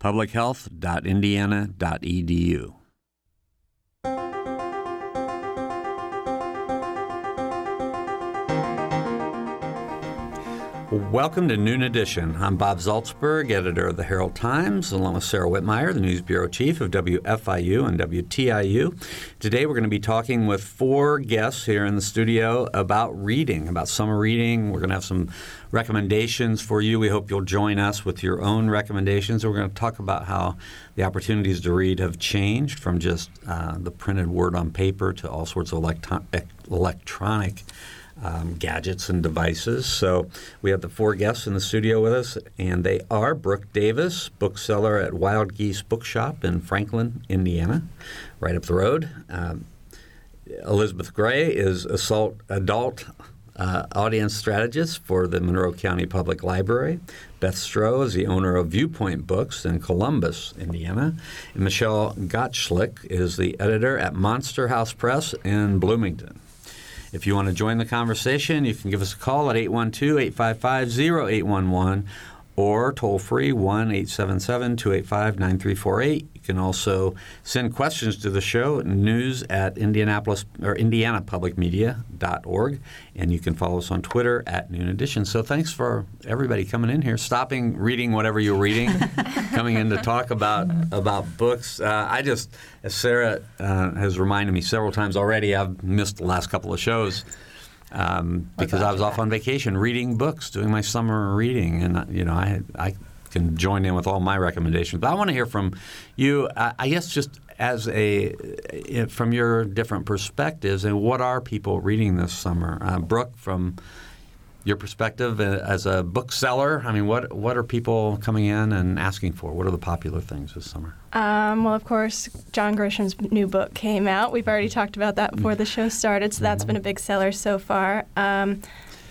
publichealth.indiana.edu. Welcome to Noon Edition. I'm Bob Zaltsberg, editor of the Herald Times, along with Sarah Wittmeyer, the news bureau chief of WFIU and WTIU. Today we're going to be talking with four guests here in the studio about reading, about summer reading. We're going to have some recommendations for you. We hope you'll join us with your own recommendations. We're going to talk about how the opportunities to read have changed from just uh, the printed word on paper to all sorts of electro- electronic um, gadgets and devices. So we have the four guests in the studio with us, and they are Brooke Davis, bookseller at Wild Geese Bookshop in Franklin, Indiana, right up the road. Um, Elizabeth Gray is assault adult uh, audience strategist for the Monroe County Public Library. Beth Stroh is the owner of Viewpoint Books in Columbus, Indiana. And Michelle Gottschlick is the editor at Monster House Press in Bloomington. If you want to join the conversation, you can give us a call at 812 855 0811 or toll free 1 877 285 9348. You can also send questions to the show at news at Indianapolis or indianapublicmedia.org. And you can follow us on Twitter at Noon Edition. So thanks for everybody coming in here, stopping, reading whatever you're reading, coming in to talk about about books. Uh, I just, as Sarah uh, has reminded me several times already, I've missed the last couple of shows um, because I was off on vacation reading books, doing my summer reading, and uh, you know I I can join in with all my recommendations. But I want to hear from you. I, I guess just as a from your different perspectives, and what are people reading this summer? Uh, Brooke, from your perspective as a bookseller, I mean, what what are people coming in and asking for? What are the popular things this summer? Um, well, of course, John Grisham's new book came out. We've already talked about that before the show started, so that's been a big seller so far. Um,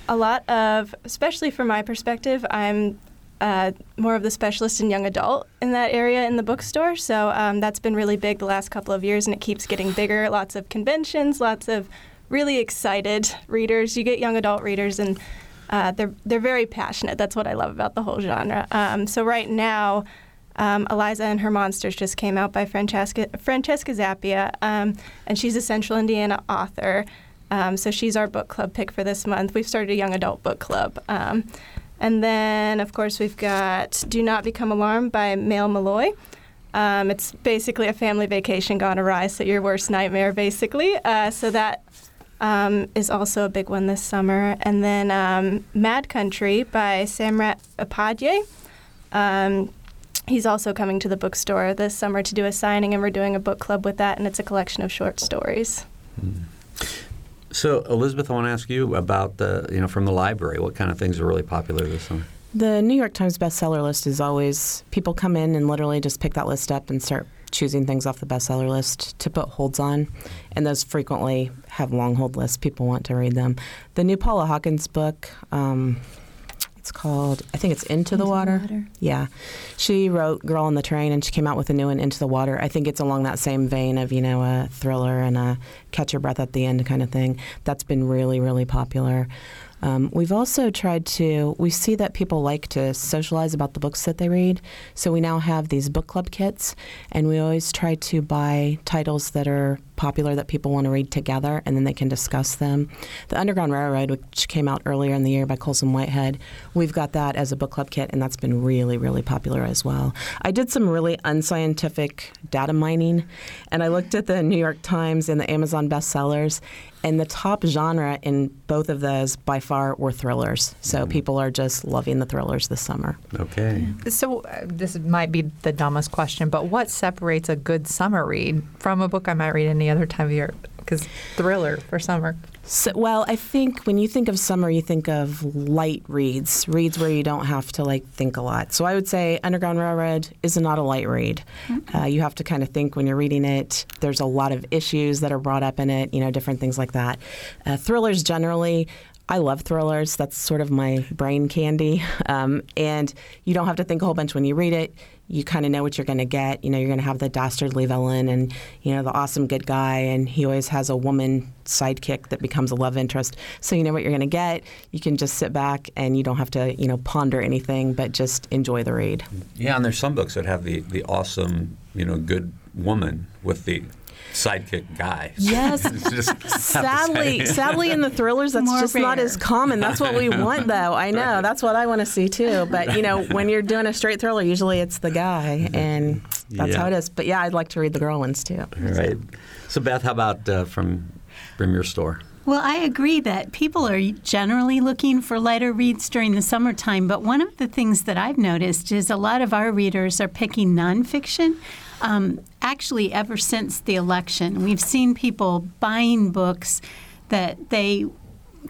a lot of, especially from my perspective, I'm uh, more of the specialist in young adult in that area in the bookstore. So um, that's been really big the last couple of years, and it keeps getting bigger. Lots of conventions, lots of really excited readers. You get young adult readers, and uh, they're they're very passionate. That's what I love about the whole genre. Um, so right now. Um, Eliza and Her Monsters just came out by Francesca, Francesca Zappia, um, and she's a Central Indiana author. Um, so she's our book club pick for this month. We've started a young adult book club. Um, and then, of course, we've got Do Not Become Alarmed by Maile Meloy. Um, it's basically a family vacation gone awry, so your worst nightmare, basically. Uh, so that um, is also a big one this summer. And then um, Mad Country by Samrat Upadhyay. Um, he's also coming to the bookstore this summer to do a signing, and we're doing a book club with that, and it's a collection of short stories. Mm. So, Elizabeth, I want to ask you about the, you know, from the library, what kind of things are really popular this summer? The New York Times bestseller list is always people come in and literally just pick that list up and start choosing things off the bestseller list to put holds on, and those frequently have long hold lists. People want to read them. The new Paula Hawkins book, um, it's called, I think it's Into, Into the, water. the, Water. Yeah. She wrote Girl on the Train and she came out with a new one, Into the Water. I think it's along that same vein of, you know, a thriller and a catch your breath at the end kind of thing. That's been really, really popular. Um, we've also tried to, we see that people like to socialize about the books that they read. So we now have these book club kits, and we always try to buy titles that are popular that people want to read together, and then they can discuss them. The Underground Railroad, which came out earlier in the year by Colson Whitehead, we've got that as a book club kit, and that's been really, really popular as well. I did some really unscientific data mining, and I looked at the New York Times and the Amazon bestsellers, and the top genre in both of those by far were thrillers. So mm. people are just loving the thrillers this summer. Okay. So uh, this might be the dumbest question, but what separates a good summer read from a book I might read any any other time of year? Because thriller for summer. So, well, I think when you think of summer, you think of light reads, reads where you don't have to like think a lot. So I would say Underground Railroad is not a light read. Mm-hmm. Uh, you have to kind of think when you're reading it. There's a lot of issues that are brought up in it, you know, different things like that. Uh, thrillers generally I love thrillers. That's sort of my brain candy. Um, and you don't have to think a whole bunch when you read it. You kind of know what you're going to get. You know, you're going to have the dastardly villain and, you know, the awesome good guy. And he always has a woman sidekick that becomes a love interest. So you know what you're going to get. You can just sit back and you don't have to, you know, ponder anything, but just enjoy the read. Yeah, and there's some books that have the, the awesome, you know, good woman with the sidekick guy. Yes. sadly, sadly, in the thrillers, that's More just rare. not as common. That's what we want, though. I know. Right. That's what I want to see too. But you know, when you're doing a straight thriller, usually it's the guy, and that's yeah. how it is. But yeah, I'd like to read the girl ones too. Right. So Beth, how about uh, from from your store? Well, I agree that people are generally looking for lighter reads during the summertime, but one of the things that I've noticed is a lot of our readers are picking nonfiction. Um, actually, ever since the election, we've seen people buying books that they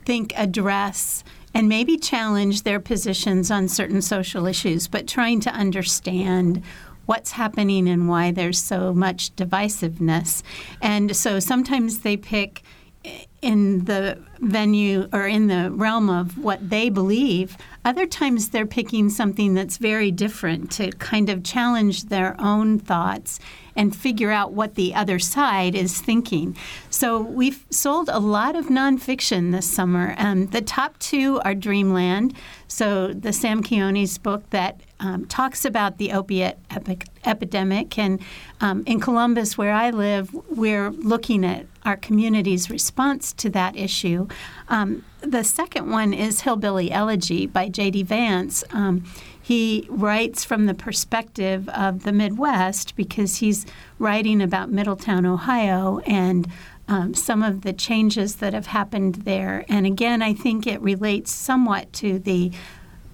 think address and maybe challenge their positions on certain social issues, but trying to understand what's happening and why there's so much divisiveness. And so sometimes they pick in the venue or in the realm of what they believe. Other times they're picking something that's very different to kind of challenge their own thoughts and figure out what the other side is thinking. So we've sold a lot of nonfiction this summer. Um, the top two are Dreamland. So the Sam Quinones book that um, talks about the opiate epi- epidemic. And um, in Columbus, where I live, we're looking at our community's response to that issue. Um, the second one is Hillbilly Elegy by J.D. Vance. He writes from the perspective of the Midwest because he's writing about Middletown, Ohio, and um, some of the changes that have happened there. And again, I think it relates somewhat to the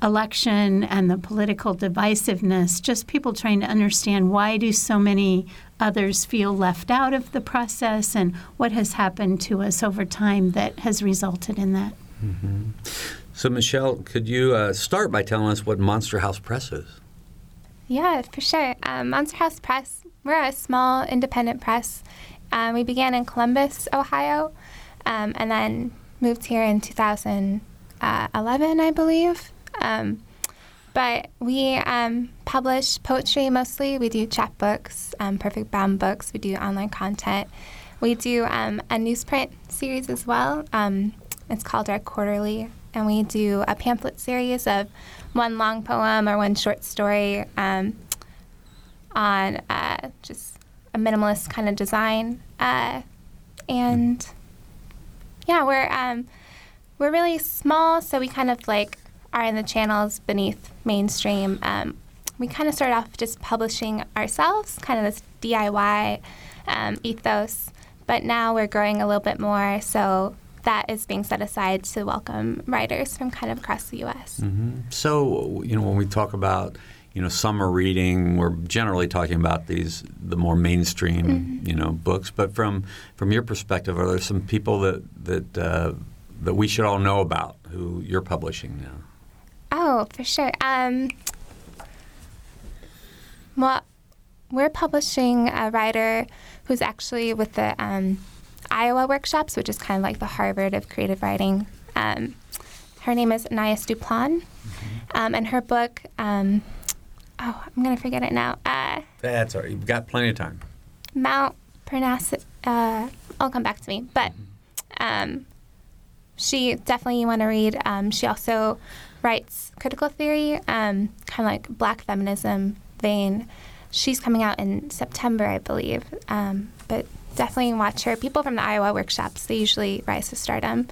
election and the political divisiveness, just people trying to understand why do so many others feel left out of the process and what has happened to us over time that has resulted in that. Mm-hmm. So, Michelle, could you uh, start by telling us what Monster House Press is? Yeah, for sure. Um, Monster House Press, we're a small independent press. Um, we began in Columbus, Ohio, um, and then moved here in 2011, I believe. Um, but we um, publish poetry mostly. We do chapbooks, um, perfect bound books. We do online content. We do a newsprint series as well. It's called our quarterly, and we do a pamphlet series of one long poem or one short story um, on uh, just a minimalist kind of design. Uh, and yeah, we're um, we're really small, so we kind of like are in the channels beneath mainstream. Um, we kind of started off just publishing ourselves, kind of this DIY um, ethos, but now we're growing a little bit more. So that is being set aside to welcome writers from kind of across the U.S. Mm-hmm. So, you know, when we talk about you know summer reading, we're generally talking about these the more mainstream mm-hmm. you know books. But from from your perspective, are there some people that that uh, that we should all know about who you're publishing now? Oh, for sure. Um, well, we're publishing a writer who's actually with the um, Iowa workshops, which is kind of like the Harvard of creative writing. Um, her name is Anaïs Duplan, mm-hmm. Um, and her book. Um, oh, I'm gonna forget it now. Uh, That's all right. You've got plenty of time. Mount Parnassus. Uh, I'll come back to me, but. Mm-hmm. Um, she definitely you want to read. she also writes critical theory, um, kind of like black feminism vein. She's coming out in September, I believe. Um, but definitely watch her. People from the Iowa workshops, they usually rise to stardom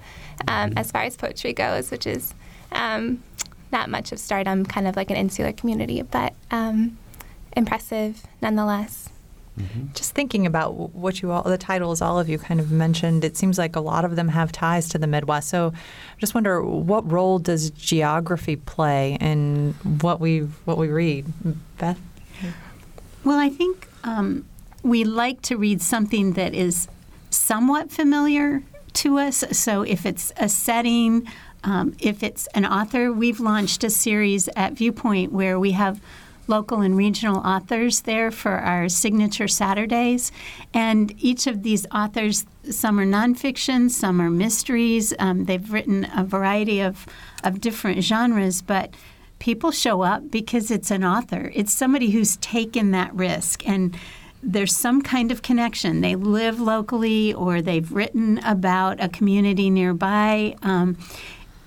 um, as far as poetry goes, which is um, not much of stardom, kind of like an insular community, but um, impressive nonetheless. Mm-hmm. Just thinking about what you all, the titles all of you kind of mentioned, it seems like a lot of them have ties to the Midwest. So I just wonder what role does geography play in what we what we read? Beth? Well, I think um, we like to read something that is somewhat familiar to us. So if it's a setting, um, if it's an author, we've launched a series at Viewpoint where we have local and regional authors there for our signature Saturdays. And each of these authors, some are nonfiction, some are mysteries. Um, they've written a variety of, of different genres, but people show up because it's an author. It's somebody who's taken that risk and there's some kind of connection. They live locally or they've written about a community nearby. Um,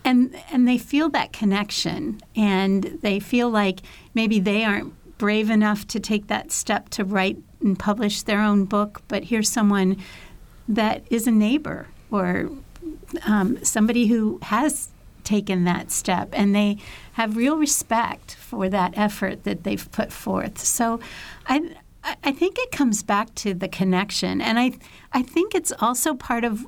and and they feel that connection and they feel like maybe they aren't brave enough to take that step to write and publish their own book but here's someone that is a neighbor or um, somebody who has taken that step and they have real respect for that effort that they've put forth so i I think it comes back to the connection, and I, I think it's also part of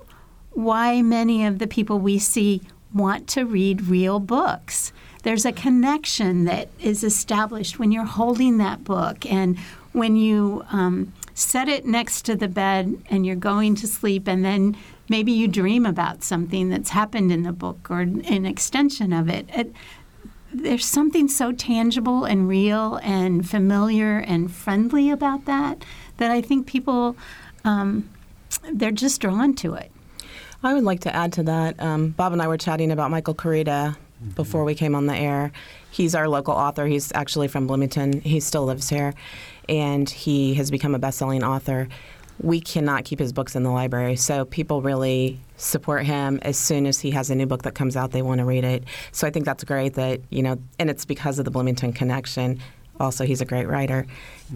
why many of the people we see want to read real books. There's a connection that is established when you're holding that book and when you um, set it next to the bed and you're going to sleep, and then maybe you dream about something that's happened in the book or an extension of it. it there's something so tangible and real and familiar and friendly about that that I think people um, they're just drawn to it. I would like to add to that. Um, Bob and I were chatting about Michael Koryta before we came on the air. He's our local author. He's actually from Bloomington. He still lives here, and he has become a best-selling author. We cannot keep his books in the library, so people really support him. As soon as he has a new book that comes out, they want to read it. So I think that's great that you know, and it's because of the Bloomington connection also he's a great writer,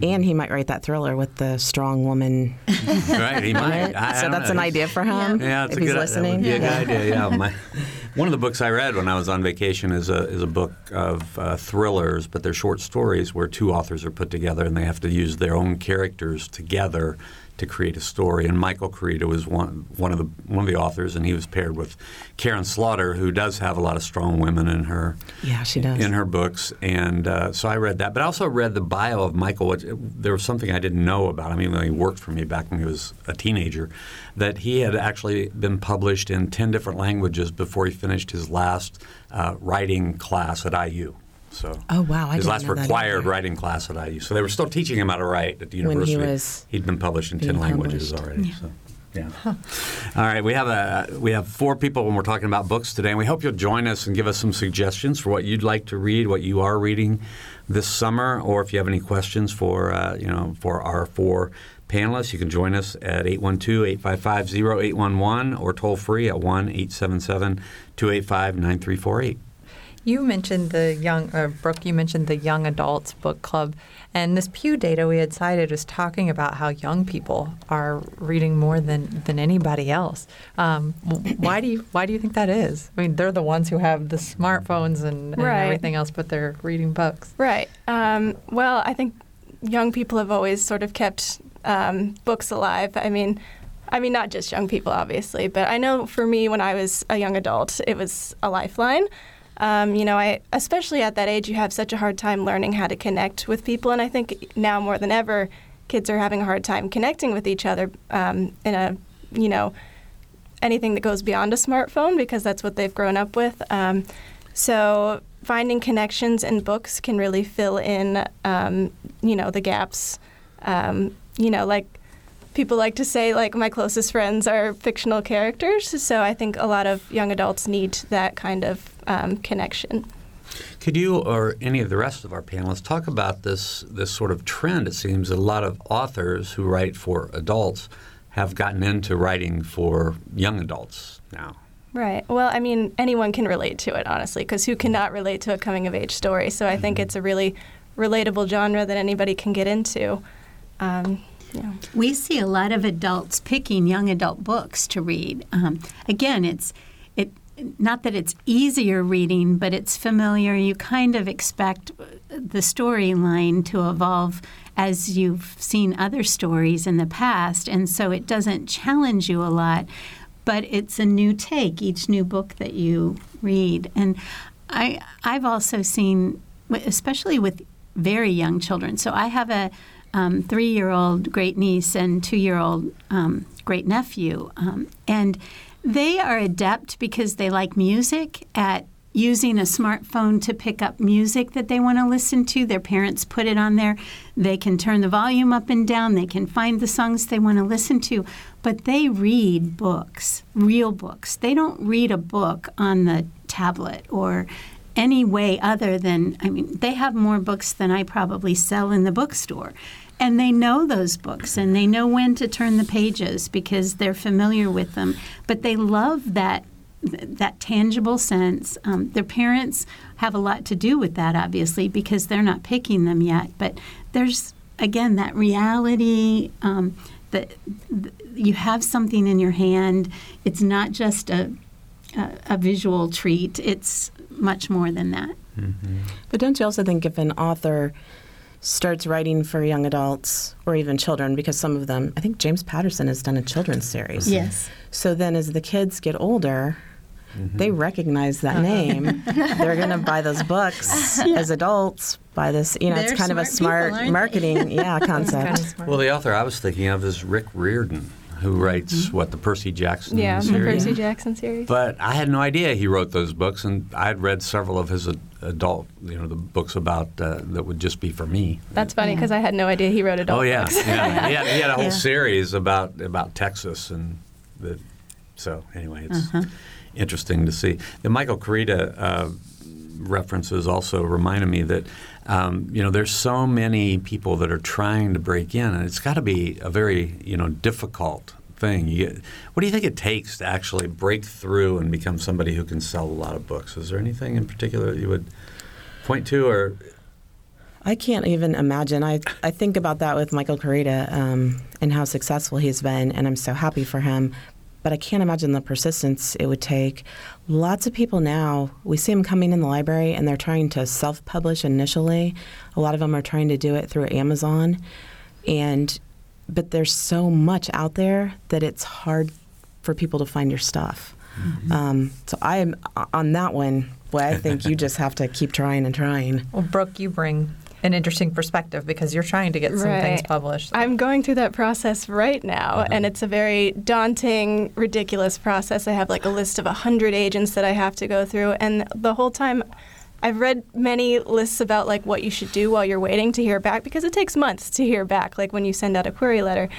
and he might write that thriller with the strong woman. right, he might. I, so I that's know. an idea for him. Yeah, it's if a he's good, listening. That would be a good idea. Yeah, my, one of the books I read when I was on vacation is a is a book of uh, thrillers, but they're short stories where two authors are put together and they have to use their own characters together to create a story. And Michael Koryta was one one of the one of the authors, and he was paired with Karin Slaughter, who does have a lot of strong women in her Yeah, she does. in her books. And uh, so I read that, but I also read the bio of Michael. Which, there was something I didn't know about him, even though he worked for me back when he was a teenager. That he had actually been published in ten different languages before he finished his last uh, writing class at IU. So Oh, wow, I his last required writing class at IU. So they were still teaching him how to write at the university. When he was He'd been published in ten languages published. already. So. Yeah. All right. We have a we have four people when we're talking about books today, and we hope you'll join us and give us some suggestions for what you'd like to read, what you are reading this summer, or if you have any questions for uh, you know for our four panelists, you can join us at 812-855-0811 or toll free at 1-877-285-9348. You mentioned the young, uh, Brooke, you mentioned the young adults book club. And this Pew data we had cited was talking about how young people are reading more than, than anybody else. Um, why do you why do you think that is? I mean, they're the ones who have the smartphones and, and Right. everything else, but they're reading books. Right. Um, well, I think young people have always sort of kept um, books alive. I mean, I mean, not just young people, obviously, but I know for me, when I was a young adult, it was a lifeline. Um, you know, I especially at that age, you have such a hard time learning how to connect with people, and I think now more than ever, kids are having a hard time connecting with each other um, in a, you know, anything that goes beyond a smartphone because that's what they've grown up with. Um, so finding connections in books can really fill in, um, you know, the gaps. Um, you know, like people like to say, like my closest friends are fictional characters. So I think a lot of young adults need that kind of um, connection. Could you or any of the rest of our panelists talk about this this sort of trend? It seems a lot of authors who write for adults have gotten into writing for young adults now. Right. Well, I mean, anyone can relate to it, honestly, because who cannot relate to a coming of age story? So I think it's a really relatable genre that anybody can get into. Um, yeah. We see a lot of adults picking young adult books to read. Um, again, it's it not that it's easier reading, but it's familiar. You kind of expect the storyline to evolve as you've seen other stories in the past, and so it doesn't challenge you a lot. But it's a new take each new book that you read, and I I've also seen, especially with very young children. So I have a um, three-year-old great niece and two-year-old um, great nephew, um, and they are adept because they like music at using a smartphone to pick up music that they want to listen to. Their parents put it on there. They can turn the volume up and down. They can find the songs they want to listen to. But they read books, real books. They don't read a book on the tablet or any way other than, I mean, they have more books than I probably sell in the bookstore. And they know those books and they know when to turn the pages because they're familiar with them. But they love that that tangible sense. Um, their parents have a lot to do with that, obviously, because they're not picking them yet. But there's again that reality um, that you have something in your hand. It's not just a a, a visual treat. It's much more than that. Mm-hmm. But don't you also think if an author starts writing for young adults or even children, because some of them, I think James Patterson has done a children's series. Yes. So then as the kids get older, Mm-hmm. They recognize that uh-huh. name. They're going to buy those books yeah. as adults. Buy this, you know, They're it's kind of a smart people, marketing, yeah, concept. well, the author I was thinking of is Rick Riordan who writes mm-hmm. what the Percy Jackson series? yeah, series. the Percy Jackson series. But I had no idea he wrote those books, and I had read several of his adult, you know, the books about uh, that would just be for me. That's funny because yeah. I had no idea he wrote adult. Oh yeah, books. yeah. He, had, he had a whole yeah. series about about Texas and the. So anyway, it's. Uh-huh interesting to see. The Michael Koryta uh, references also reminded me that um, you know there's so many people that are trying to break in, and it's got to be a very you know difficult thing. Get, what do you think it takes to actually break through and become somebody who can sell a lot of books? Is there anything in particular you would point to, or I can't even imagine. I, I think about that with Michael Koryta um, and how successful he's been, and I'm so happy for him but I can't imagine the persistence it would take. Lots of people now, we see them coming in the library and they're trying to self publish initially. A lot of them are trying to do it through Amazon. And but there's so much out there that it's hard for people to find your stuff. Mm-hmm. Um, so I am on that one. Boy, I think you just have to keep trying and trying. Well, Brooke, you bring an interesting perspective because you're trying to get some right. things published. I'm going through that process right now, uh-huh. and it's a very daunting, ridiculous process. I have like a list of 100 agents that I have to go through, and the whole time I've read many lists about like what you should do while you're waiting to hear back because it takes months to hear back, like when you send out a query letter.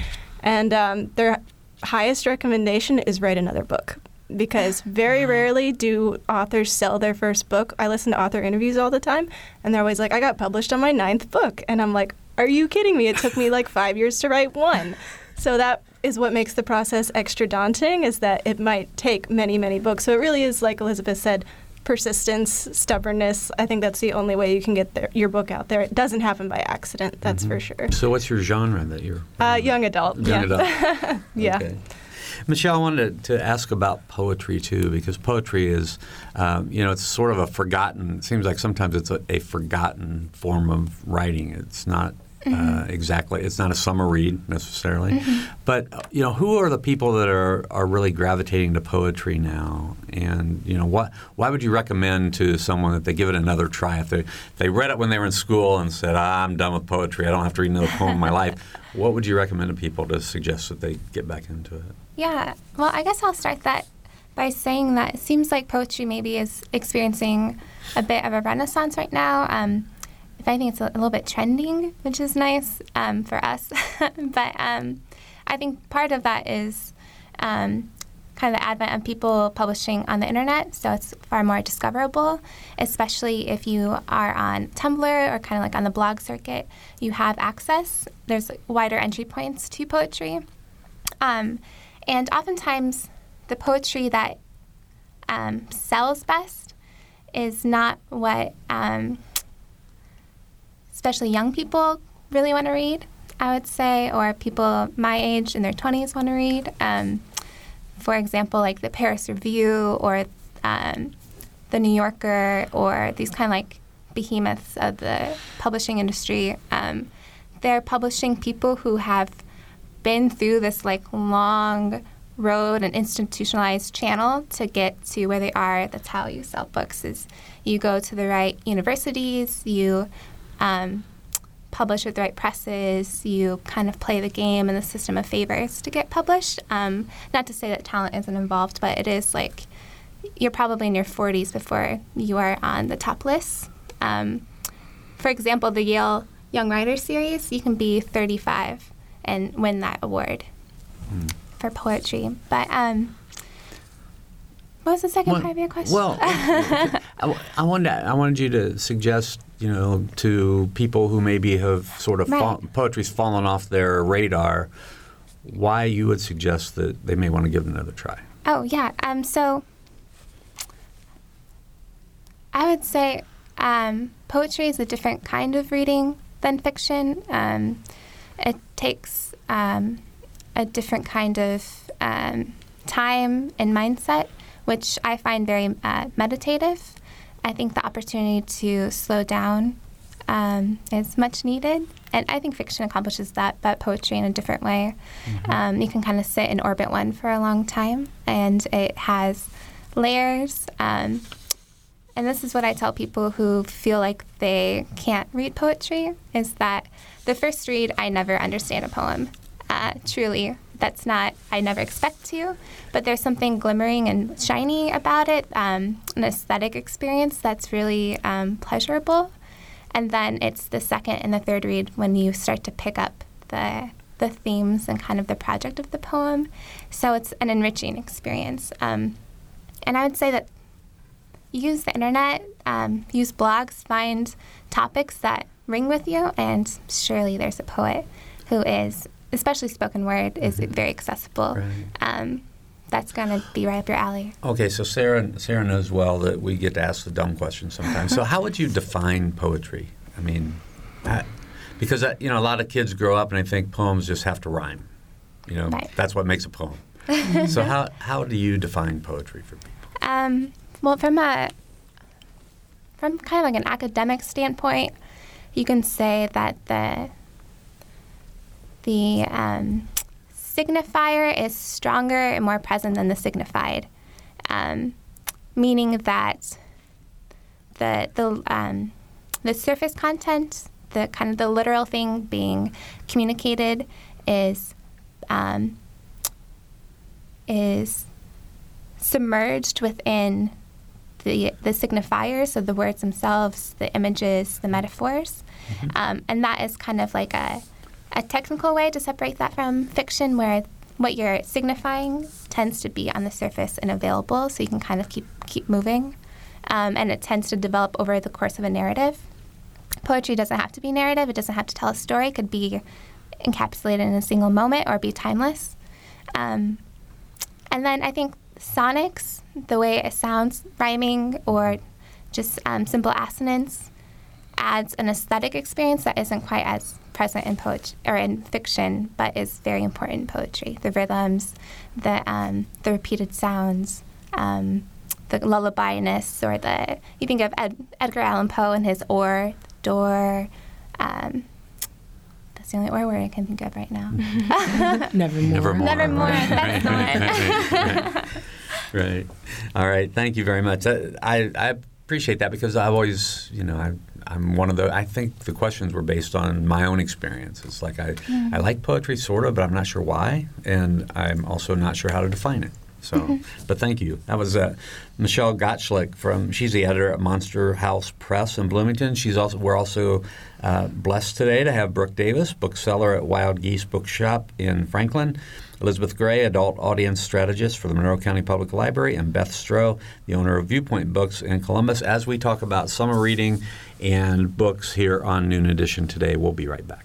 And um, their highest recommendation is write another book because very rarely do authors sell their first book. I listen to author interviews all the time, and they're always like, I got published on my ninth book. And I'm like, are you kidding me? It took me like five years to write one. So that is what makes the process extra daunting is that it might take many, many books. So it really is, like Elizabeth said, persistence, stubbornness. I think that's the only way you can get your book out there. It doesn't happen by accident, that's mm-hmm. for sure. So what's your genre that you're? Uh, young adult. Young yeah. adult. yeah. Okay. Michelle, I wanted to, ask about poetry too, because poetry is, um, you know, it's sort of a forgotten. It seems like sometimes it's a, a forgotten form of writing. It's not uh, mm-hmm. exactly. It's not a summer read necessarily, mm-hmm. but you know, who are the people that are, are really gravitating to poetry now? And you know, what why would you recommend to someone that they give it another try if they they read it when they were in school and said, ah, "I'm done with poetry. I don't have to read another poem in my life." What would you recommend to people to suggest that they get back into it? Yeah, well, I guess I'll start that by saying that it seems like poetry maybe is experiencing a bit of a renaissance right now. Um, if anything, it's a, little bit trending, which is nice um, for us. but um, I think part of that is um, kind of the advent of people publishing on the internet, so it's far more discoverable, especially if you are on Tumblr or kind of like on the blog circuit. You have access, there's wider entry points to poetry. Um, and oftentimes, the poetry that um, sells best is not what, um, especially young people, really want to read, I would say, or people my age in their 20s want to read. Um, for example, like the Paris Review or um, the New Yorker or these kind of like behemoths of the publishing industry. Um, they're publishing people who have been through this like long road and institutionalized channel to get to where they are. That's how you sell books. Is you go to the right universities, you um, published with the right presses. You kind of play the game and the system of favors to get published. Um, not to say that talent isn't involved, but it is like you're probably in your 40s before you are on the top lists. Um, for example, the Yale Young Writers Series, you can be 35 and win that award Hmm. for poetry. But um, what was the second Well- part of your question? Well, I, I wanted I wanted you to suggest, you know, to people who maybe have sort of Right. fall, poetry's fallen off their radar, why you would suggest that they may want to give it another try. Oh yeah. Um. So I would say um, poetry is a different kind of reading than fiction. Um, it takes um, a different kind of um, time and mindset, which I find very uh, meditative. I think the opportunity to slow down um, is much needed. And I think fiction accomplishes that, but poetry in a different way. Um, you can kind of sit in orbit one for a long time, and it has layers. Um, and this is what I tell people who feel like they can't read poetry is that the first read, I never understand a poem. Uh, truly, that's not, I never expect to, but there's something glimmering and shiny about it, um, an aesthetic experience that's really um, pleasurable. And then it's the second and the third read when you start to pick up the the themes and kind of the project of the poem. So it's an enriching experience. Um, and I would say that use the internet, um, use blogs, find topics that ring with you, and surely there's a poet who is, especially spoken word, is very accessible. Right. Um, that's going to be right up your alley. Okay, so Sarah Sarah knows well that we get to ask the dumb questions sometimes. so how would you define poetry? I mean, I, because uh, you know a lot of kids grow up and they think poems just have to rhyme. You know, Right. that's what makes a poem. so how how do you define poetry for people? Um, well, from a from kind of like an academic standpoint, you can say that the the um, signifier is stronger and more present than the signified, um, meaning that the the um, the surface content, the kind of the literal thing being communicated, is um, is submerged within the the signifiers, so the words themselves, the images, the metaphors, um, and that is kind of like a a technical way to separate that from fiction, where what you're signifying tends to be on the surface and available, so you can kind of keep keep moving, um, and it tends to develop over the course of a narrative. Poetry doesn't have to be narrative; it doesn't have to tell a story. It could be encapsulated in a single moment or be timeless. Um, and then I think sonics, the way it sounds, rhyming or just um, simple assonance, adds an aesthetic experience that isn't quite as present in poetry or in fiction, but is very important in poetry. The rhythms, the um, the repeated sounds, um, the lullabyness, or the you think of Ed, Edgar Allan Poe and his oar, door. Um, that's the only oar word I can think of right now. Nevermore. Nevermore. Nevermore, right, that's the right, right. All right. Thank you very much. I, I, I appreciate that because I've always, you know, I, I'm one of the. I think the questions were based on my own experience. It's like I, I like poetry sort of, but I'm not sure why, and I'm also not sure how to define it. So, but thank you. That was uh, Michelle Gottschlick from. She's the editor at Monster House Press in Bloomington. She's also. We're also uh, blessed today to have Brooke Davis, bookseller at Wild Geese Bookshop in Franklin. Elizabeth Gray, adult audience strategist for the Monroe County Public Library, and Beth Stroh, the owner of Viewpoint Books in Columbus. As we talk about summer reading and books here on Noon Edition today, we'll be right back.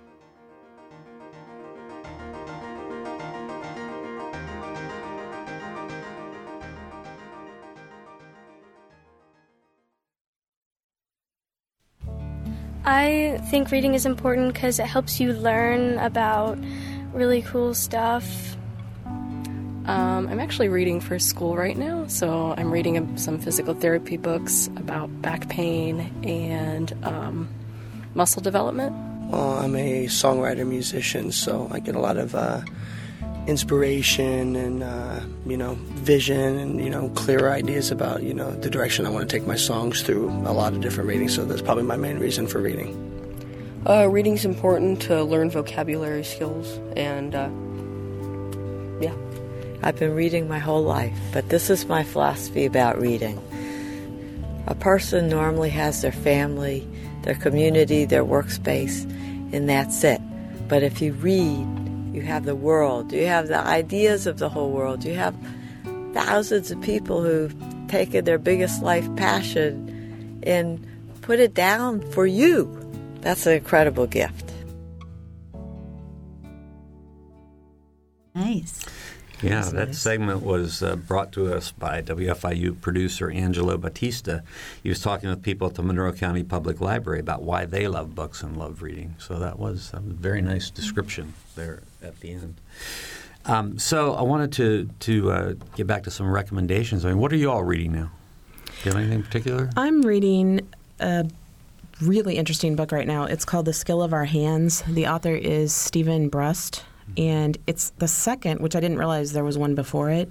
I think reading is important because it helps you learn about really cool stuff. Um, I'm actually reading for school right now, so I'm reading some physical therapy books about back pain and um, muscle development. Well, I'm a songwriter musician, so I get a lot of uh, inspiration and uh, you know vision and you know clear ideas about you know the direction I want to take my songs through a lot of different readings. So that's probably my main reason for reading. Uh, reading's important to learn vocabulary skills and uh, yeah. I've been reading my whole life, but this is my philosophy about reading. A person normally has their family, their community, their workspace, and that's it. But if you read, you have the world, you have the ideas of the whole world, you have thousands of people who've taken their biggest life passion and put it down for you. That's an incredible gift. Nice. Yeah, that segment was uh, brought to us by WFIU producer Angelo Batista. He was talking with people at the Monroe County Public Library about why they love books and love reading. So that was a very nice description there at the end. Um, so I wanted to to uh, get back to some recommendations. I mean, what are you all reading now? Do you have anything in particular? I'm reading a really interesting book right now. It's called The Skill of Our Hands. The author is Steven Brust, and it's the second, which I didn't realize there was one before it.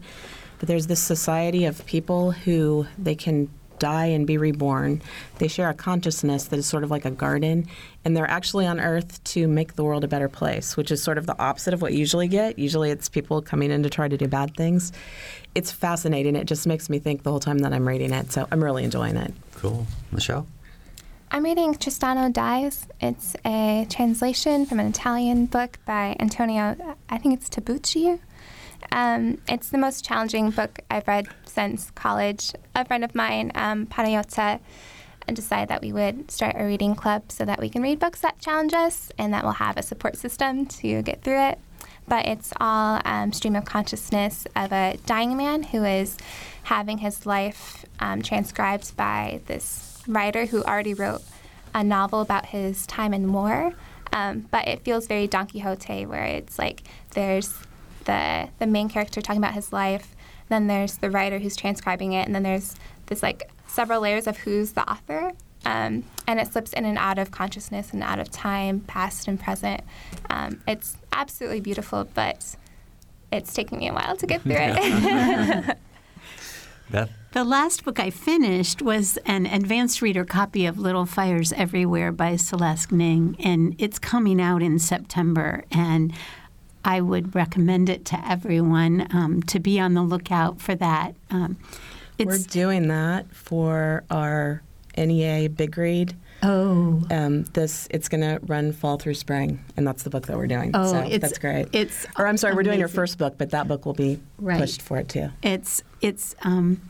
But there's this society of people who they can die and be reborn. They share a consciousness that is sort of like a garden, and they're actually on Earth to make the world a better place, which is sort of the opposite of what you usually get. Usually it's people coming in to try to do bad things. It's fascinating. It just makes me think the whole time that I'm reading it, so I'm really enjoying it. Cool. Michelle? I'm reading Tristano Dies. It's a translation from an Italian book by Antonio, I think it's Tabucchi. Um, it's the most challenging book I've read since college. A friend of mine, um, Panayota, decided that we would start a reading club so that we can read books that challenge us and that we'll have a support system to get through it. But it's all um, stream of consciousness of a dying man who is having his life um, transcribed by this writer who already wrote a novel about his time in war. Um, but it feels very Don Quixote, where it's like there's the the main character talking about his life, then there's the writer who's transcribing it, and then there's this like several layers of who's the author. Um, and it slips in and out of consciousness and out of time, past and present. Um, it's absolutely beautiful, but it's taking me a while to get through it. Beth? The last book I finished was an advanced reader copy of Little Fires Everywhere by Celeste Ng, and it's coming out in September. And I would recommend it to everyone um, to be on the lookout for that. Um, We're doing that for our NEA Big Read. Oh, um, this it's going to run fall through spring, and that's the book that we're doing. Oh, so that's great. It's or I'm sorry, we're doing your first book, but that book will be Right. pushed for it too. It's it's um,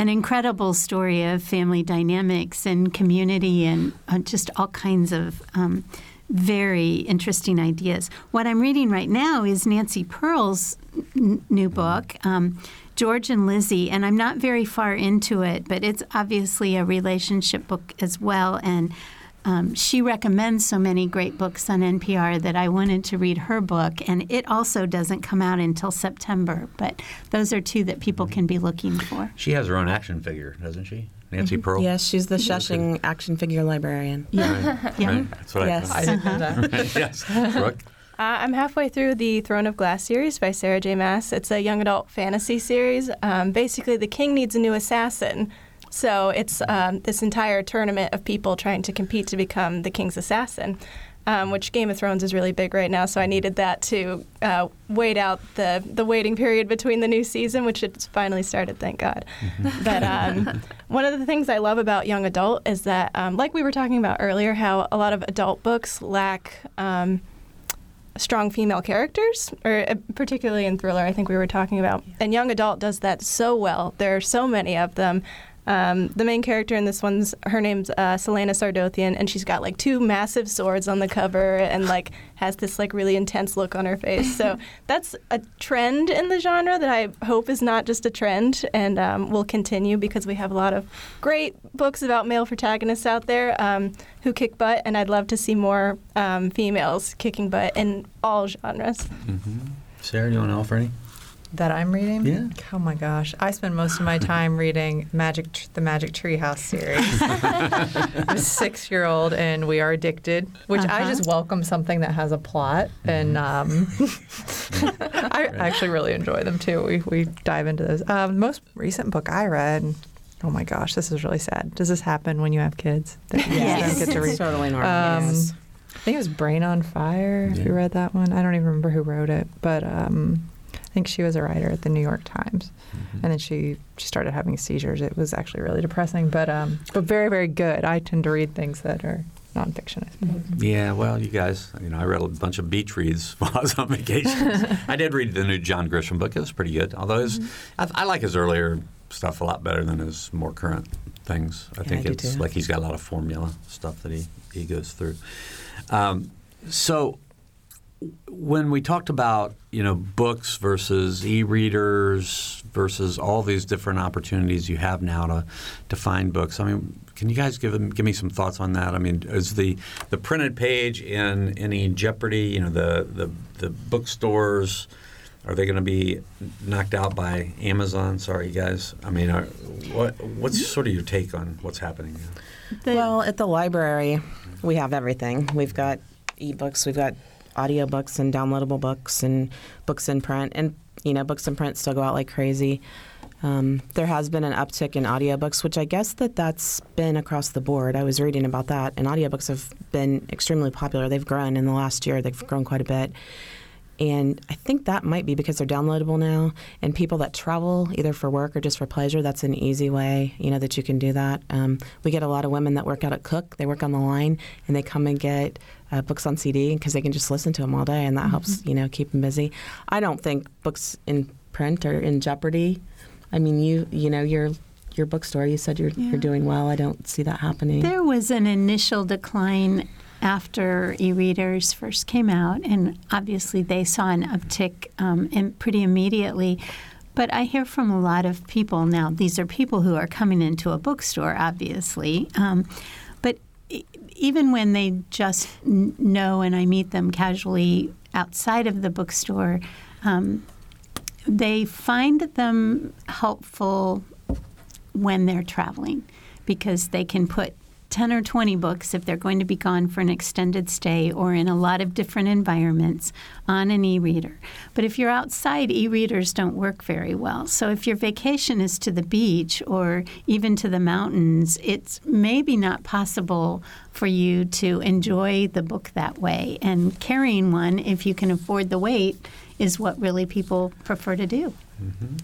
an incredible story of family dynamics and community and uh, just all kinds of um, very interesting ideas. What I'm reading right now is Nancy Pearl's n- new book. Um, George and Lizzie, and I'm not very far into it, but it's obviously a relationship book as well. And um, she recommends so many great books on NPR that I wanted to read her book, and it also doesn't come out until September. But those are two that people can be looking for. She has her own action figure, doesn't she? Nancy Pearl? Yes, she's the Shushing action figure librarian. Yeah. Right, Yeah. right. That's what Yes. I I thought. didn't know that. yes. Brooke? Uh, I'm halfway through the Throne of Glass series by Sarah J. Maas. It's a young adult fantasy series. Um, basically, the king needs a new assassin. So it's um, this entire tournament of people trying to compete to become the king's assassin. um, which Game of Thrones is really big right now. So I needed that to uh, wait out the the waiting period between the new season, which it's finally started, thank God. But um, one of the things I love about young adult is that, um, like we were talking about earlier, how a lot of adult books lack. Um, strong female characters, or uh, particularly in thriller, I think we were talking about. And young adult does that so well. There are so many of them. Um, the main character in this one's her name's uh, Celaena Sardothien, and she's got like two massive swords on the cover, and like has this like really intense look on her face. So that's a trend in the genre that I hope is not just a trend and um, will continue because we have a lot of great books about male protagonists out there um, who kick butt, and I'd love to see more um, females kicking butt in all genres. Mm-hmm. Sarah, do you want to offer any? That I'm reading? Yeah. Oh my gosh, I spend most of my time reading Magic, Tr- the Magic Treehouse series. I'm a six-year-old, and we are addicted. Which I Uh-huh. just welcome something that has a plot, and um, I actually really enjoy them too. We we dive into those. Um, most recent book I read. Oh my gosh, this is really sad. Does this happen when you have kids? That you Yes. don't get to read? It's totally normal. Um, yes. I think it was Brain on Fire. If you read that one, I don't even remember who wrote it, but um, I think she was a writer at the New York Times, Mm-hmm. and then she she started having seizures. It was actually really depressing, but um, but very very good. I tend to read things that are nonfiction. I suppose. Yeah, well, you guys, you know, I read a bunch of beach reads while I was on vacation. I did read the new John Grisham book. It was pretty good. Although his, I, I like his earlier stuff a lot better than his more current things. I Yeah, think I it's too. like he's got a lot of formula stuff that he, he goes through. Um, so when we talked about you know books versus e-readers versus all these different opportunities you have now to to find books, I mean, can you guys give give me some thoughts on that? I mean, is the the printed page in any jeopardy? You know, the the the bookstores. Are they going to be knocked out by Amazon? Sorry, guys. I mean, are, what what's sort of your take on what's happening? now? Well, at the library, we have everything. We've got ebooks, we've got audiobooks and downloadable books and books in print. And, you know, books in print still go out like crazy. Um, there has been an uptick in audiobooks, which I guess that that's been across the board. I was reading about that, and audiobooks have been extremely popular. They've grown in the last year. They've grown quite a bit. And I think that might be because they're downloadable now. And people that travel, either for work or just for pleasure, that's an easy way, you know, that you can do that. Um, we get a lot of women that work out at Cook. They work on the line, and they come and get uh, books on CD because they can just listen to them all day, and that helps, you know, keep them busy. I don't think books in print are in jeopardy. I mean, you, you know, your your bookstore. You said you're Yeah. you're doing well. I don't see that happening. There was an initial decline after e-readers first came out, and obviously they saw an uptick um, pretty immediately. But I hear from a lot of people now. These are people who are coming into a bookstore, obviously. Um, but even when they just know, and I meet them casually outside of the bookstore, um, they find them helpful when they're traveling because they can put 10 or 20 books if they're going to be gone for an extended stay or in a lot of different environments on an e-reader. But if you're outside, e-readers don't work very well. So if your vacation is to the beach or even to the mountains, it's maybe not possible for you to enjoy the book that way. And carrying one, if you can afford the weight, is what really people prefer to do. Mm-hmm.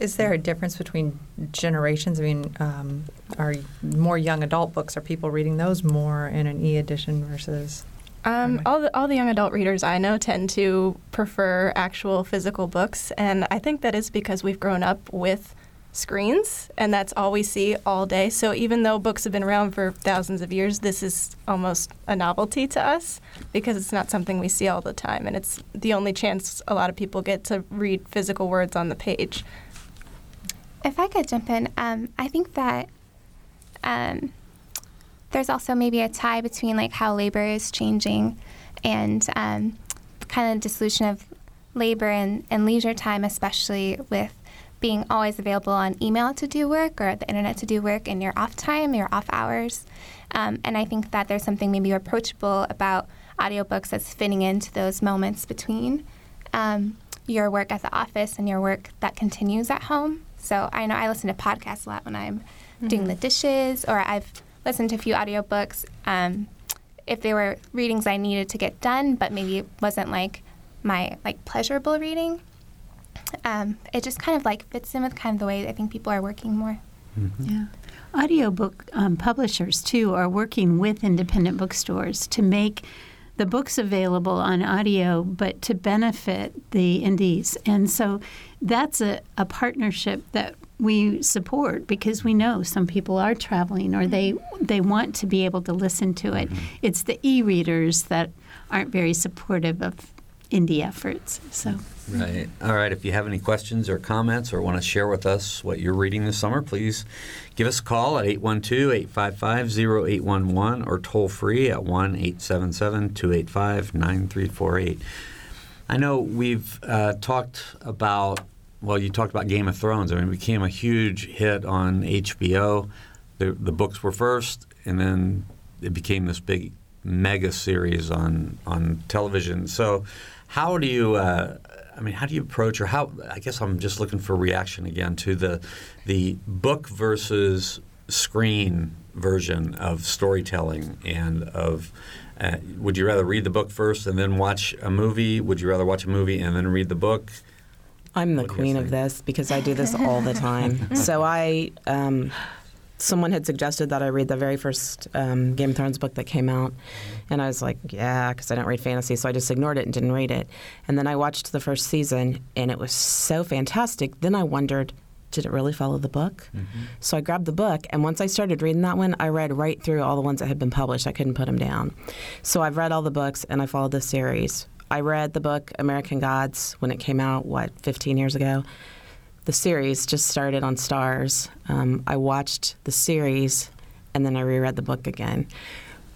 Is there a difference between generations? I mean, um, are more young adult books? Are people reading those more in an e-edition versus? Um, all the all the young adult readers I know tend to prefer actual physical books, and I think that is because we've grown up with screens, and that's all we see all day. So even though books have been around for thousands of years, this is almost a novelty to us because it's not something we see all the time, and it's the only chance a lot of people get to read physical words on the page. If I could jump in, um, I think that um, there's also maybe a tie between like how labor is changing and um, kind of dissolution of labor and, and leisure time, especially with being always available on email to do work or the internet to do work in your off time, your off hours. Um, and I think that there's something maybe approachable about audiobooks that's fitting into those moments between um, your work at the office and your work that continues at home. So I know I listen to podcasts a lot when I'm doing the dishes, or I've listened to a few audiobooks um, if they were readings I needed to get done, but maybe it wasn't like my like pleasurable reading. Um, it just kind of like fits in with kind of the way I think people are working more. Yeah. Audiobook um, publishers, too, are working with independent bookstores to make the books available on audio, but to benefit the indies. And so that's a, a partnership that we support because we know some people are traveling or they mm-hmm. they want to be able to listen to it. Mm-hmm. It's the e-readers that aren't very supportive of indie efforts. So Right. All right. If you have any questions or comments or want to share with us what you're reading this summer, please give us a call at 812 855 0811 or toll free at 1 877 285 9348. I know we've uh, talked about, well, you talked about Game of Thrones. I mean, it became a huge hit on HBO. The, the books were first, and then it became this big mega series on, on television. So, how do you. Uh, I mean, how do you approach, or how? I guess I'm just looking for reaction again to the the book versus screen version of storytelling and of. Uh, would you rather read the book first and then watch a movie? Would you rather watch a movie and then read the book? I'm the What queen of this because I do this all the time. so I, um, someone had suggested that I read the very first um, Game of Thrones book that came out, and I was like, yeah, because I don't read fantasy, so I just ignored it and didn't read it. And then I watched the first season, and it was so fantastic. Then I wondered. Did it really follow the book? So I grabbed the book, and once I started reading that one, I read right through all the ones that had been published. I couldn't put them down. So I've read all the books, and I followed the series. I read the book American Gods when it came out, what, 15 years ago? The series just started on Starz. Um, I watched the series, and then I reread the book again.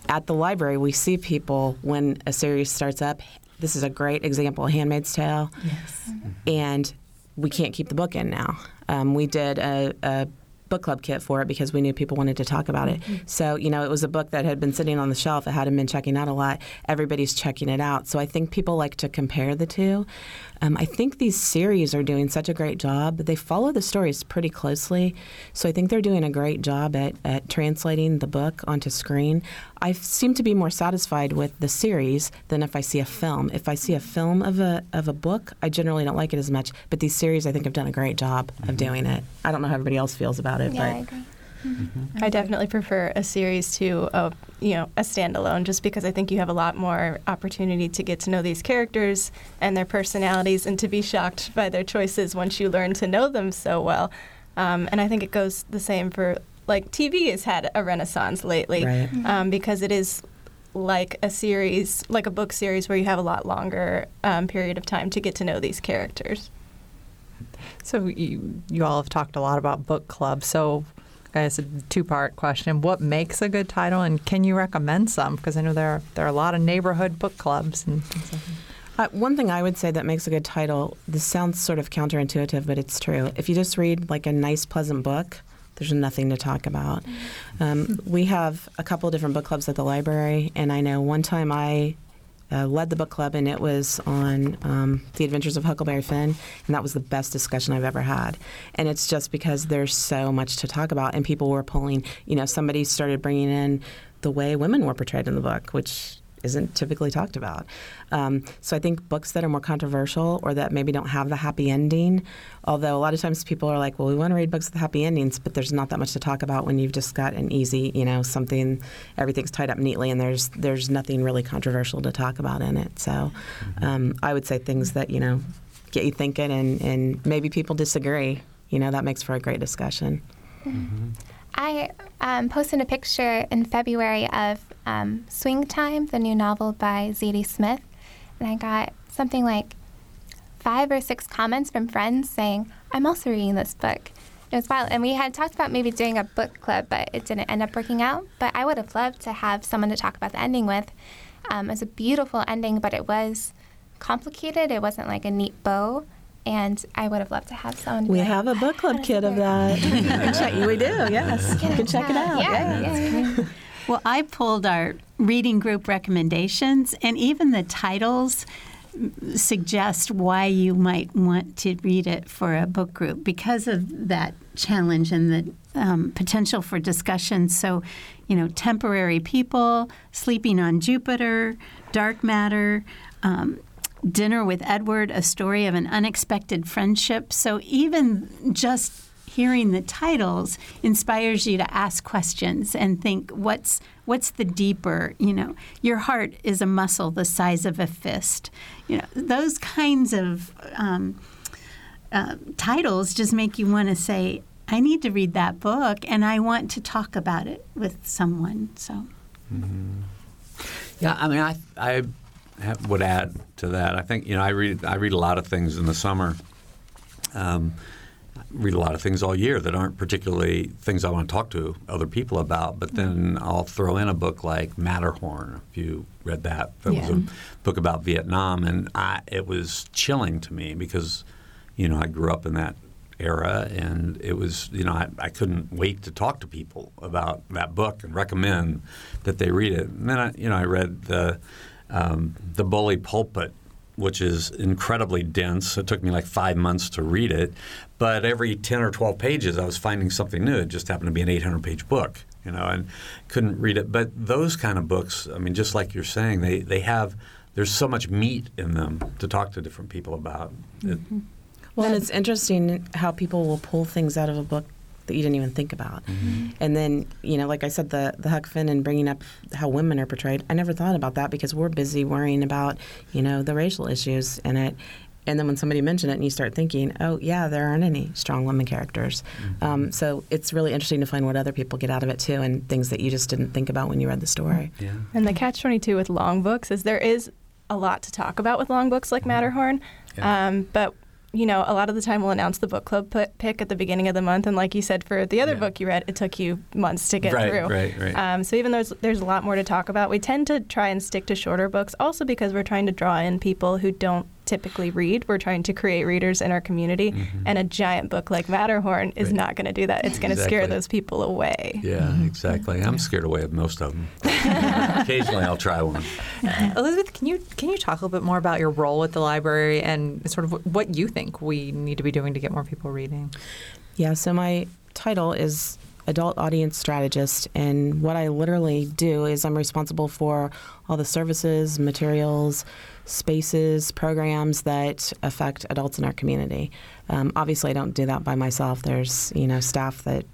At the library, we see people when a series starts up. This is a great example Handmaid's Tale. yes. And we can't keep the book in now. Um, we did a, a book club kit for it because we knew people wanted to talk about it. So, you know, it was a book that had been sitting on the shelf. It hadn't been checking out a lot. Everybody's checking it out. So I think people like to compare the two. Um, I think these series are doing such a great job. They follow the stories pretty closely. So I think they're doing a great job at, at translating the book onto screen. I seem to be more satisfied with the series than if I see a film. If I see a film of a, of a book, I generally don't like it as much. But these series, I think, have done a great job of doing it. I don't know how everybody else feels about it, Yeah, I but agree. I definitely prefer a series to a you know a standalone, just because I think you have a lot more opportunity to get to know these characters and their personalities, and to be shocked by their choices once you learn to know them so well. Um, and I think it goes the same for like TV has had a renaissance lately Right. um, because it is like a series, like a book series, where you have a lot longer um, period of time to get to know these characters. So you, you all have talked a lot about book club. So I guess a two-part question: What makes a good title, and can you recommend some? Because I know there are, there are a lot of neighborhood book clubs and things like that. Uh, one thing I would say that makes a good title, this sounds sort of counterintuitive, but it's true. If you just read like a nice, pleasant book, there's nothing to talk about. Um, we have a couple of different book clubs at the library, and I know one time I uh, led the book club, and it was on um, the Adventures of Huckleberry Finn, and that was the best discussion I've ever had. And it's just because there's so much to talk about, and people were pulling. You know, somebody started bringing in the way women were portrayed in the book, which isn't typically talked about. Um, so I think books that are more controversial or that maybe don't have the happy ending, although a lot of times people are like, well, we want to read books with happy endings, but there's not that much to talk about when you've just got an easy, you know, something, everything's tied up neatly and there's there's nothing really controversial to talk about in it. So um, I would say things that, you know, get you thinking and, and maybe people disagree. You know, that makes for a great discussion. I um, posted a picture in February of um, Swing Time, the new novel by Zadie Smith, and I got something like five or six comments from friends saying, "I'm also reading this book." It was wild, and we had talked about maybe doing a book club, but it didn't end up working out. But I would have loved to have someone to talk about the ending with. Um, was a beautiful ending, but it was complicated. It wasn't like a neat bow. And I would have loved to have someone. to We like, have a book club kit of that. Check- we do, yes. You can check it out. Yeah, yeah, yeah. Well, I pulled our reading group recommendations, and even the titles suggest why you might want to read it for a book group because of that challenge and the um, potential for discussion. So, you know, temporary people, sleeping on Jupiter, dark matter. Um, Dinner with Edward, a story of an unexpected friendship. So, even just hearing the titles inspires you to ask questions and think what's what's the deeper you know your heart is a muscle the size of a fist you know those kinds of um, uh, titles just make you want to say i need to read that book and i want to talk about it with someone so mm-hmm. yeah i mean i i would add to that i think you know i read i read a lot of things in the summer um, read a lot of things all year that aren't particularly things I want to talk to other people about. But then I'll throw in a book like Matterhorn. If you read that, that yeah. was a book about Vietnam, and I, it was chilling to me because, you know, I grew up in that era, and it was, you know, I, I couldn't wait to talk to people about that book and recommend that they read it. And then, I, you know, I read the um, the Bully Pulpit which is incredibly dense. It took me like five months to read it, but every 10 or 12 pages, I was finding something new. It just happened to be an 800 page book, you know, and couldn't read it. But those kind of books, I mean, just like you're saying, they, they have, there's so much meat in them to talk to different people about. Mm-hmm. Well, and it's interesting how people will pull things out of a book that you didn't even think about. Mm-hmm. And then, you know, like I said, the the Huck Finn and bringing up how women are portrayed. I never thought about that because we're busy worrying about, you know, the racial issues in it. And then when somebody mentioned it, and you start thinking, oh yeah, there aren't any strong women characters. Mm-hmm. Um, so it's really interesting to find what other people get out of it too, and things that you just didn't think about when you read the story. Yeah. And the catch twenty two with long books is there is a lot to talk about with long books like mm-hmm. Matterhorn, yeah. um, but you know, a lot of the time we'll announce the book club pick at the beginning of the month, and like you said, for the other yeah. book you read, it took you months to get right, through. Right, right, um, so even though there's, there's a lot more to talk about, we tend to try and stick to shorter books, also because we're trying to draw in people who don't typically read. We're trying to create readers in our community, mm-hmm. and a giant book like Matterhorn is right. not going to do that. It's going to exactly. scare those people away. Yeah, mm-hmm. exactly. I'm scared away of most of them. Occasionally, I'll try one. Elizabeth, can you can you talk a little bit more about your role at the library and sort of what you think we need to be doing to get more people reading? Yeah. So my title is adult audience strategist. And what I literally do is I'm responsible for all the services, materials, spaces, programs that affect adults in our community. Um, obviously, I don't do that by myself. There's you know staff that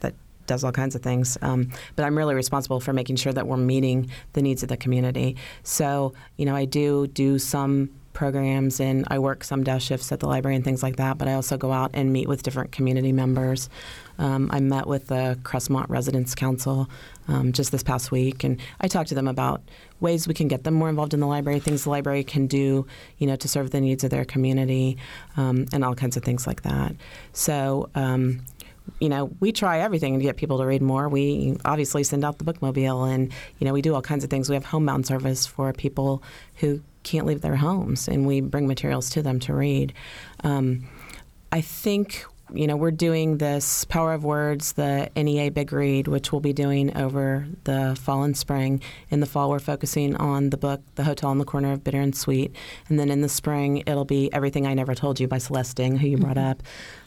that does all kinds of things, um, but I'm really responsible for making sure that we're meeting the needs of the community. So you know, I do do some programs and I work some desk shifts at the library and things like that, but I also go out and meet with different community members. Um, I met with the Crestmont Residents Council um, just this past week, and I talked to them about ways we can get them more involved in the library, things the library can do, you know, to serve the needs of their community, um, and all kinds of things like that. So, um, you know, we try everything to get people to read more. We obviously send out the bookmobile, and you know, we do all kinds of things. We have homebound service for people who can't leave their homes, and we bring materials to them to read. Um, I think you know we're doing this Power of Words, the NEA Big Read, which we'll be doing over the fall and spring. In the fall, we're focusing on the book The Hotel on the Corner of Bitter and Sweet, and then in the spring, it'll be Everything I Never Told You by Celeste Ng, who you brought mm-hmm. up.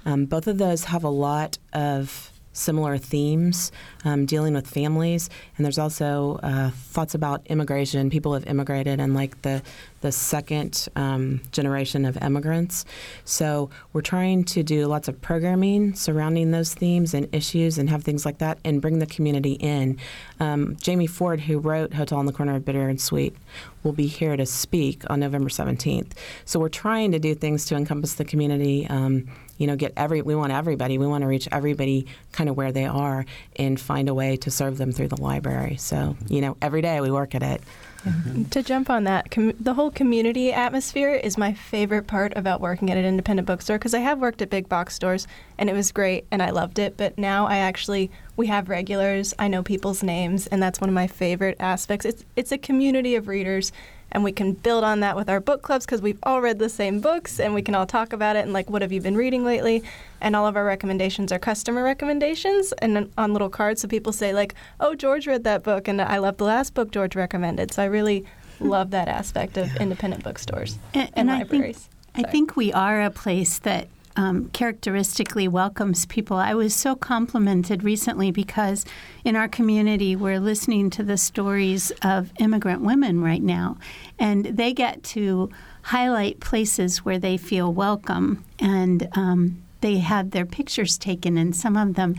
Um, both of those have a lot of similar themes um, dealing with families. And there's also uh, thoughts about immigration. People have immigrated and like the the second um, generation of immigrants. So we're trying to do lots of programming surrounding those themes and issues and have things like that and bring the community in. Um, Jamie Ford, who wrote Hotel on the Corner of Bitter and Sweet, will be here to speak on November 17th. So we're trying to do things to encompass the community. Um, you know, get every. We want everybody. We want to reach everybody kind of where they are and find a way to serve them through the library. So you know, every day we work at it. Mm-hmm. To jump on that, com- the whole community atmosphere is my favorite part about working at an independent bookstore because I have worked at big box stores and it was great and I loved it. But now I actually we have regulars. I know people's names and that's one of my favorite aspects. It's it's a community of readers and we can build on that with our book clubs because we've all read the same books and we can all talk about it and like what have you been reading lately? And all of our recommendations are customer recommendations and on little cards so people say like oh george read that book and i love the last book george recommended. So i really hmm. love that aspect of independent bookstores and, and, I libraries. Think, I think we are a place that um, characteristically welcomes people. I was so complimented recently because in our community we're listening to the stories of immigrant women right now, and they get to highlight places where they feel welcome, and um, they had their pictures taken in some of them.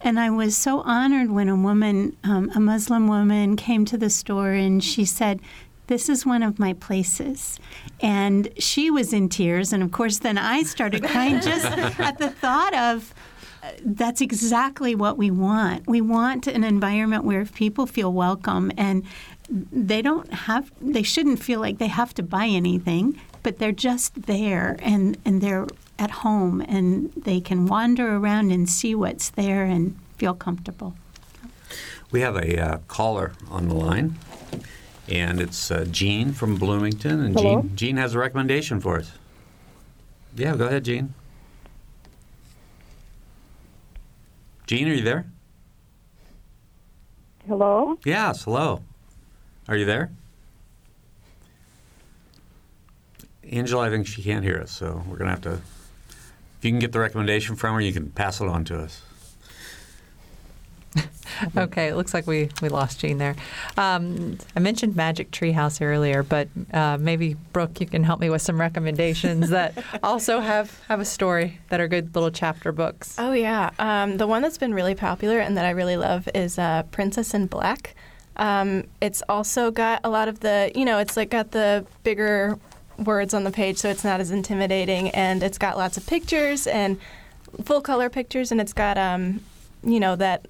And I was so honored when a woman, um, a Muslim woman, came to the store and she said, this is one of my places. And she was in tears. And of course, then I started crying just at the thought of uh, that's exactly what we want. We want an environment where people feel welcome and they don't have, they shouldn't feel like they have to buy anything, but they're just there and, and they're at home and they can wander around and see what's there and feel comfortable. We have a uh, caller on the line and it's uh, Jean from Bloomington. And Hello? Jean, Jean has a recommendation for us. Yeah, go ahead, Jean. Jean, are you there? Hello? Yes, hello. Are you there? Angela, I think she can't hear us, so we're going to have to. If you can get the recommendation from her, you can pass it on to us. okay, it looks like we, we lost Jean there. Um, I mentioned Magic Treehouse earlier, but uh, maybe Brooke, you can help me with some recommendations that also have, have a story that are good little chapter books. Oh yeah, um, the one that's been really popular and that I really love is uh, Princess in Black. Um, it's also got a lot of the, you know, it's like got the bigger words on the page, so it's not as intimidating, and it's got lots of pictures and full color pictures, and it's got, um, you know, that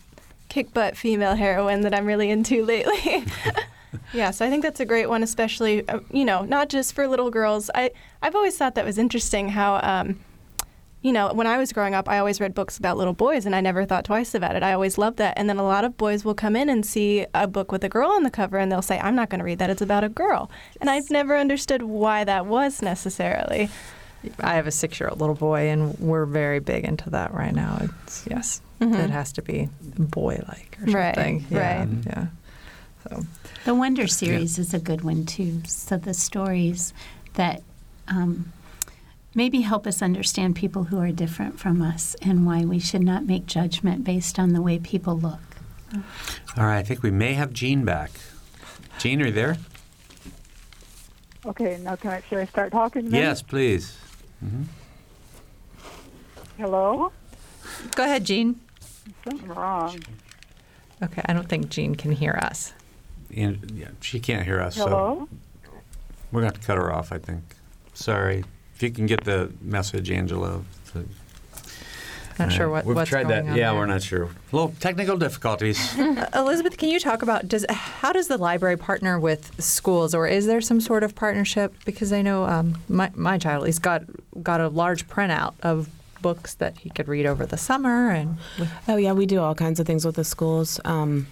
kick butt female heroine that I'm really into lately. yeah, so I think that's a great one, especially uh, you know not just for little girls. I I've always thought that was interesting how. Um, you know, when I was growing up, I always read books about little boys, and I never thought twice about it. I always loved that. And then a lot of boys will come in and see a book with a girl on the cover, and they'll say, "I'm not going to read that. It's about a girl." And I've never understood why that was necessarily. I have a six-year-old little boy, and we're very big into that right now. It's yes, Mhm. it has to be boy-like or Right, something. Yeah, right. Yeah. So The Wonder series is a good one too. So the stories that um, maybe help us understand people who are different from us and why we should not make judgment based on the way people look. All right, I think we may have Jean back. Jean, are you there? Okay, now can I, should I start talking? then? Yes, please. Hmm Hello? go ahead, Jean. Something wrong. Okay, I don't think Jean can hear us. And, yeah, she can't hear us, so Hello? we're going to have to cut her off, I think. Sorry. If you can get the message, Angela. To- Not All sure what, We've what's tried going that. on. Yeah, there. we're not sure. Little technical difficulties. Uh, Elizabeth, can you talk about does how does the library partner with schools, or is there some sort of partnership? Because I know um, my my child at least got got a large printout of books that he could read over the summer, and with, Oh yeah, we do all kinds of things with the schools. Um,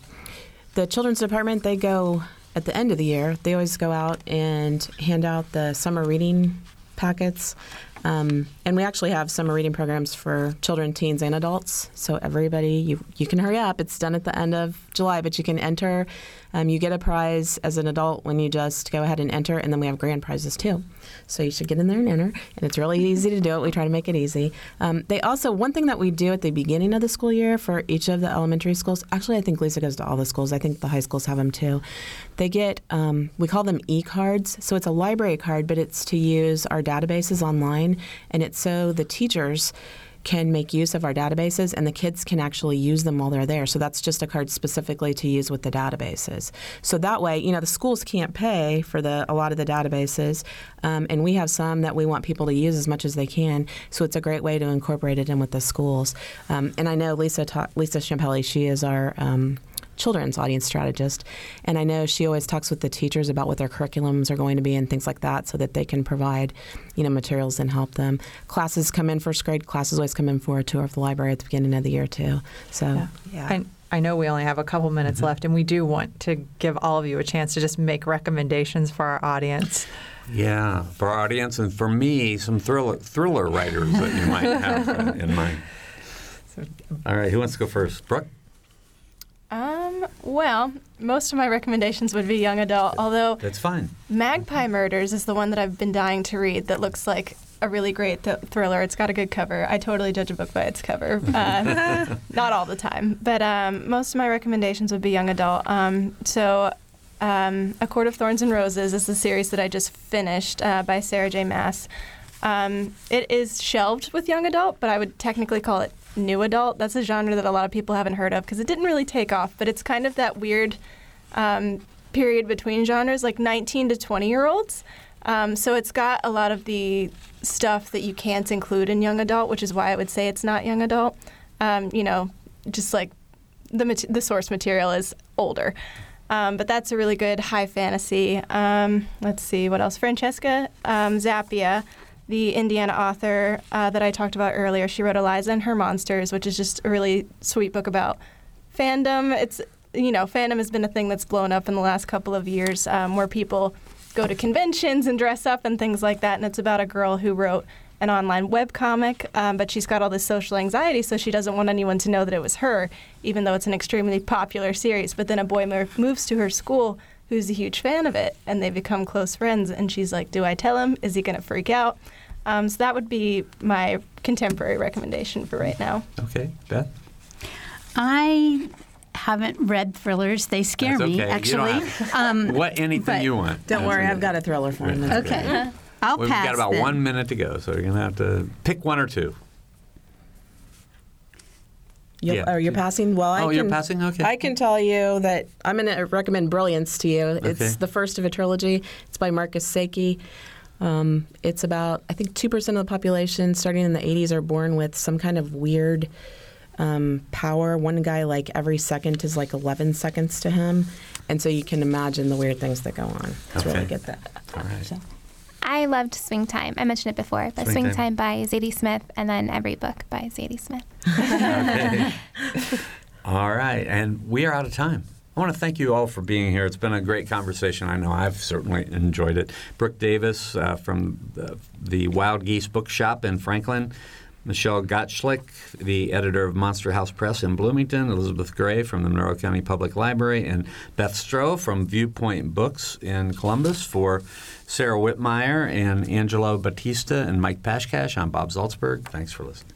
the children's department they go at the end of the year. They always go out and hand out the summer reading packets. Um, and we actually have summer reading programs for children, teens, and adults. So everybody, you you can hurry up. It's done at the end of July, but you can enter. Um, you get a prize as an adult when you just go ahead and enter, and then we have grand prizes too. So you should get in there and enter, and it's really easy to do it. We try to make it easy. Um, they also one thing that we do at the beginning of the school year for each of the elementary schools. Actually, I think Lisa goes to all the schools. I think the high schools have them too. They get um, we call them e-cards. So it's a library card, but it's to use our databases online, and it's so the teachers can make use of our databases and the kids can actually use them while they're there. So that's just a card specifically to use with the databases. So that way, you know, the schools can't pay for the a lot of the databases, um, and we have some that we want people to use as much as they can. So it's a great way to incorporate it in with the schools. Um, and I know Lisa ta- Lisa Champelli, she is our um, children's audience strategist. And I know she always talks with the teachers about what their curriculums are going to be and things like that so that they can provide, you know, materials and help them. Classes come in first grade, classes always come in for a tour of the library at the beginning of the year too. So, yeah. I, I know we only have a couple minutes Mm-hmm. left, and we do want to give all of you a chance to just make recommendations for our audience. Yeah, for our audience and for me, some thriller thriller writers that you might have in mind. All right, who wants to go first? Brooke? Um, well, most of my recommendations would be young adult, although That's fine. Magpie Murders is the one that I've been dying to read that looks like a really great th- thriller. It's got a good cover. I totally judge a book by its cover. Uh, not all the time, but um, most of my recommendations would be young adult. Um, so, um, A Court of Thorns and Roses is the series that I just finished uh, by Sarah J. Maas. Um, it is shelved with young adult, but I would technically call it new adult. That's a genre that a lot of people haven't heard of because it didn't really take off, but it's kind of that weird um, period between genres, like 19 to 20 year olds. Um, so it's got a lot of the stuff that you can't include in young adult, which is why I would say it's not young adult. Um, you know, just like the mat- the source material is older. Um, but that's a really good high fantasy. Um, let's see what else. Francesca um, Zappia, the Indiana author uh, that I talked about earlier, she wrote Eliza and Her Monsters, which is just a really sweet book about fandom. It's you know, fandom has been a thing that's blown up in the last couple of years, um, where people go to conventions and dress up and things like that. And it's about a girl who wrote an online webcomic, um, but she's got all this social anxiety, so she doesn't want anyone to know that it was her, even though it's an extremely popular series. But then a boy mo- moves to her school who's a huge fan of it, and they become close friends. And she's like, Do I tell him? Is he going to freak out? Um, so that would be my contemporary recommendation for right now. Okay, Beth. I haven't read thrillers. They scare That's me, okay. You don't actually. have Um, what anything you want. Don't worry, I've got a thriller for you. Okay. I'll We've pass. got about then. one minute to go, so you're gonna have to pick one or two. You'll, Yeah. Oh, you're passing? Well, I Oh, can, you're passing? Okay. I can tell you that I'm going to recommend Brilliance to you. It's Okay. the first of a trilogy. It's by Marcus Sakey. Um, it's about, I think, 2% of the population starting in the 80s are born with some kind of weird um, power. One guy, like, every second is like 11 seconds to him. And so you can imagine the weird things that go on. It's Okay. really good. That. All right. So. I loved Swing Time. I mentioned it before, but Swing Swing, Time. Time. by Zadie Smith, and then every book by Zadie Smith. Okay. all right, and we are out of time. I want to thank you all for being here. It's been a great conversation. I know I've certainly enjoyed it. Brooke Davis uh, from the, the Wild Geese Bookshop in Franklin. Michelle Gottschlick, the editor of Monster House Press in Bloomington, Elizabeth Gray from the Monroe County Public Library, and Beth Stroh from Viewpoint Books in Columbus for Sarah Wittmeyer and Angelo Batista and Mike Pashkash. I'm Bob Zaltsberg. Thanks for listening.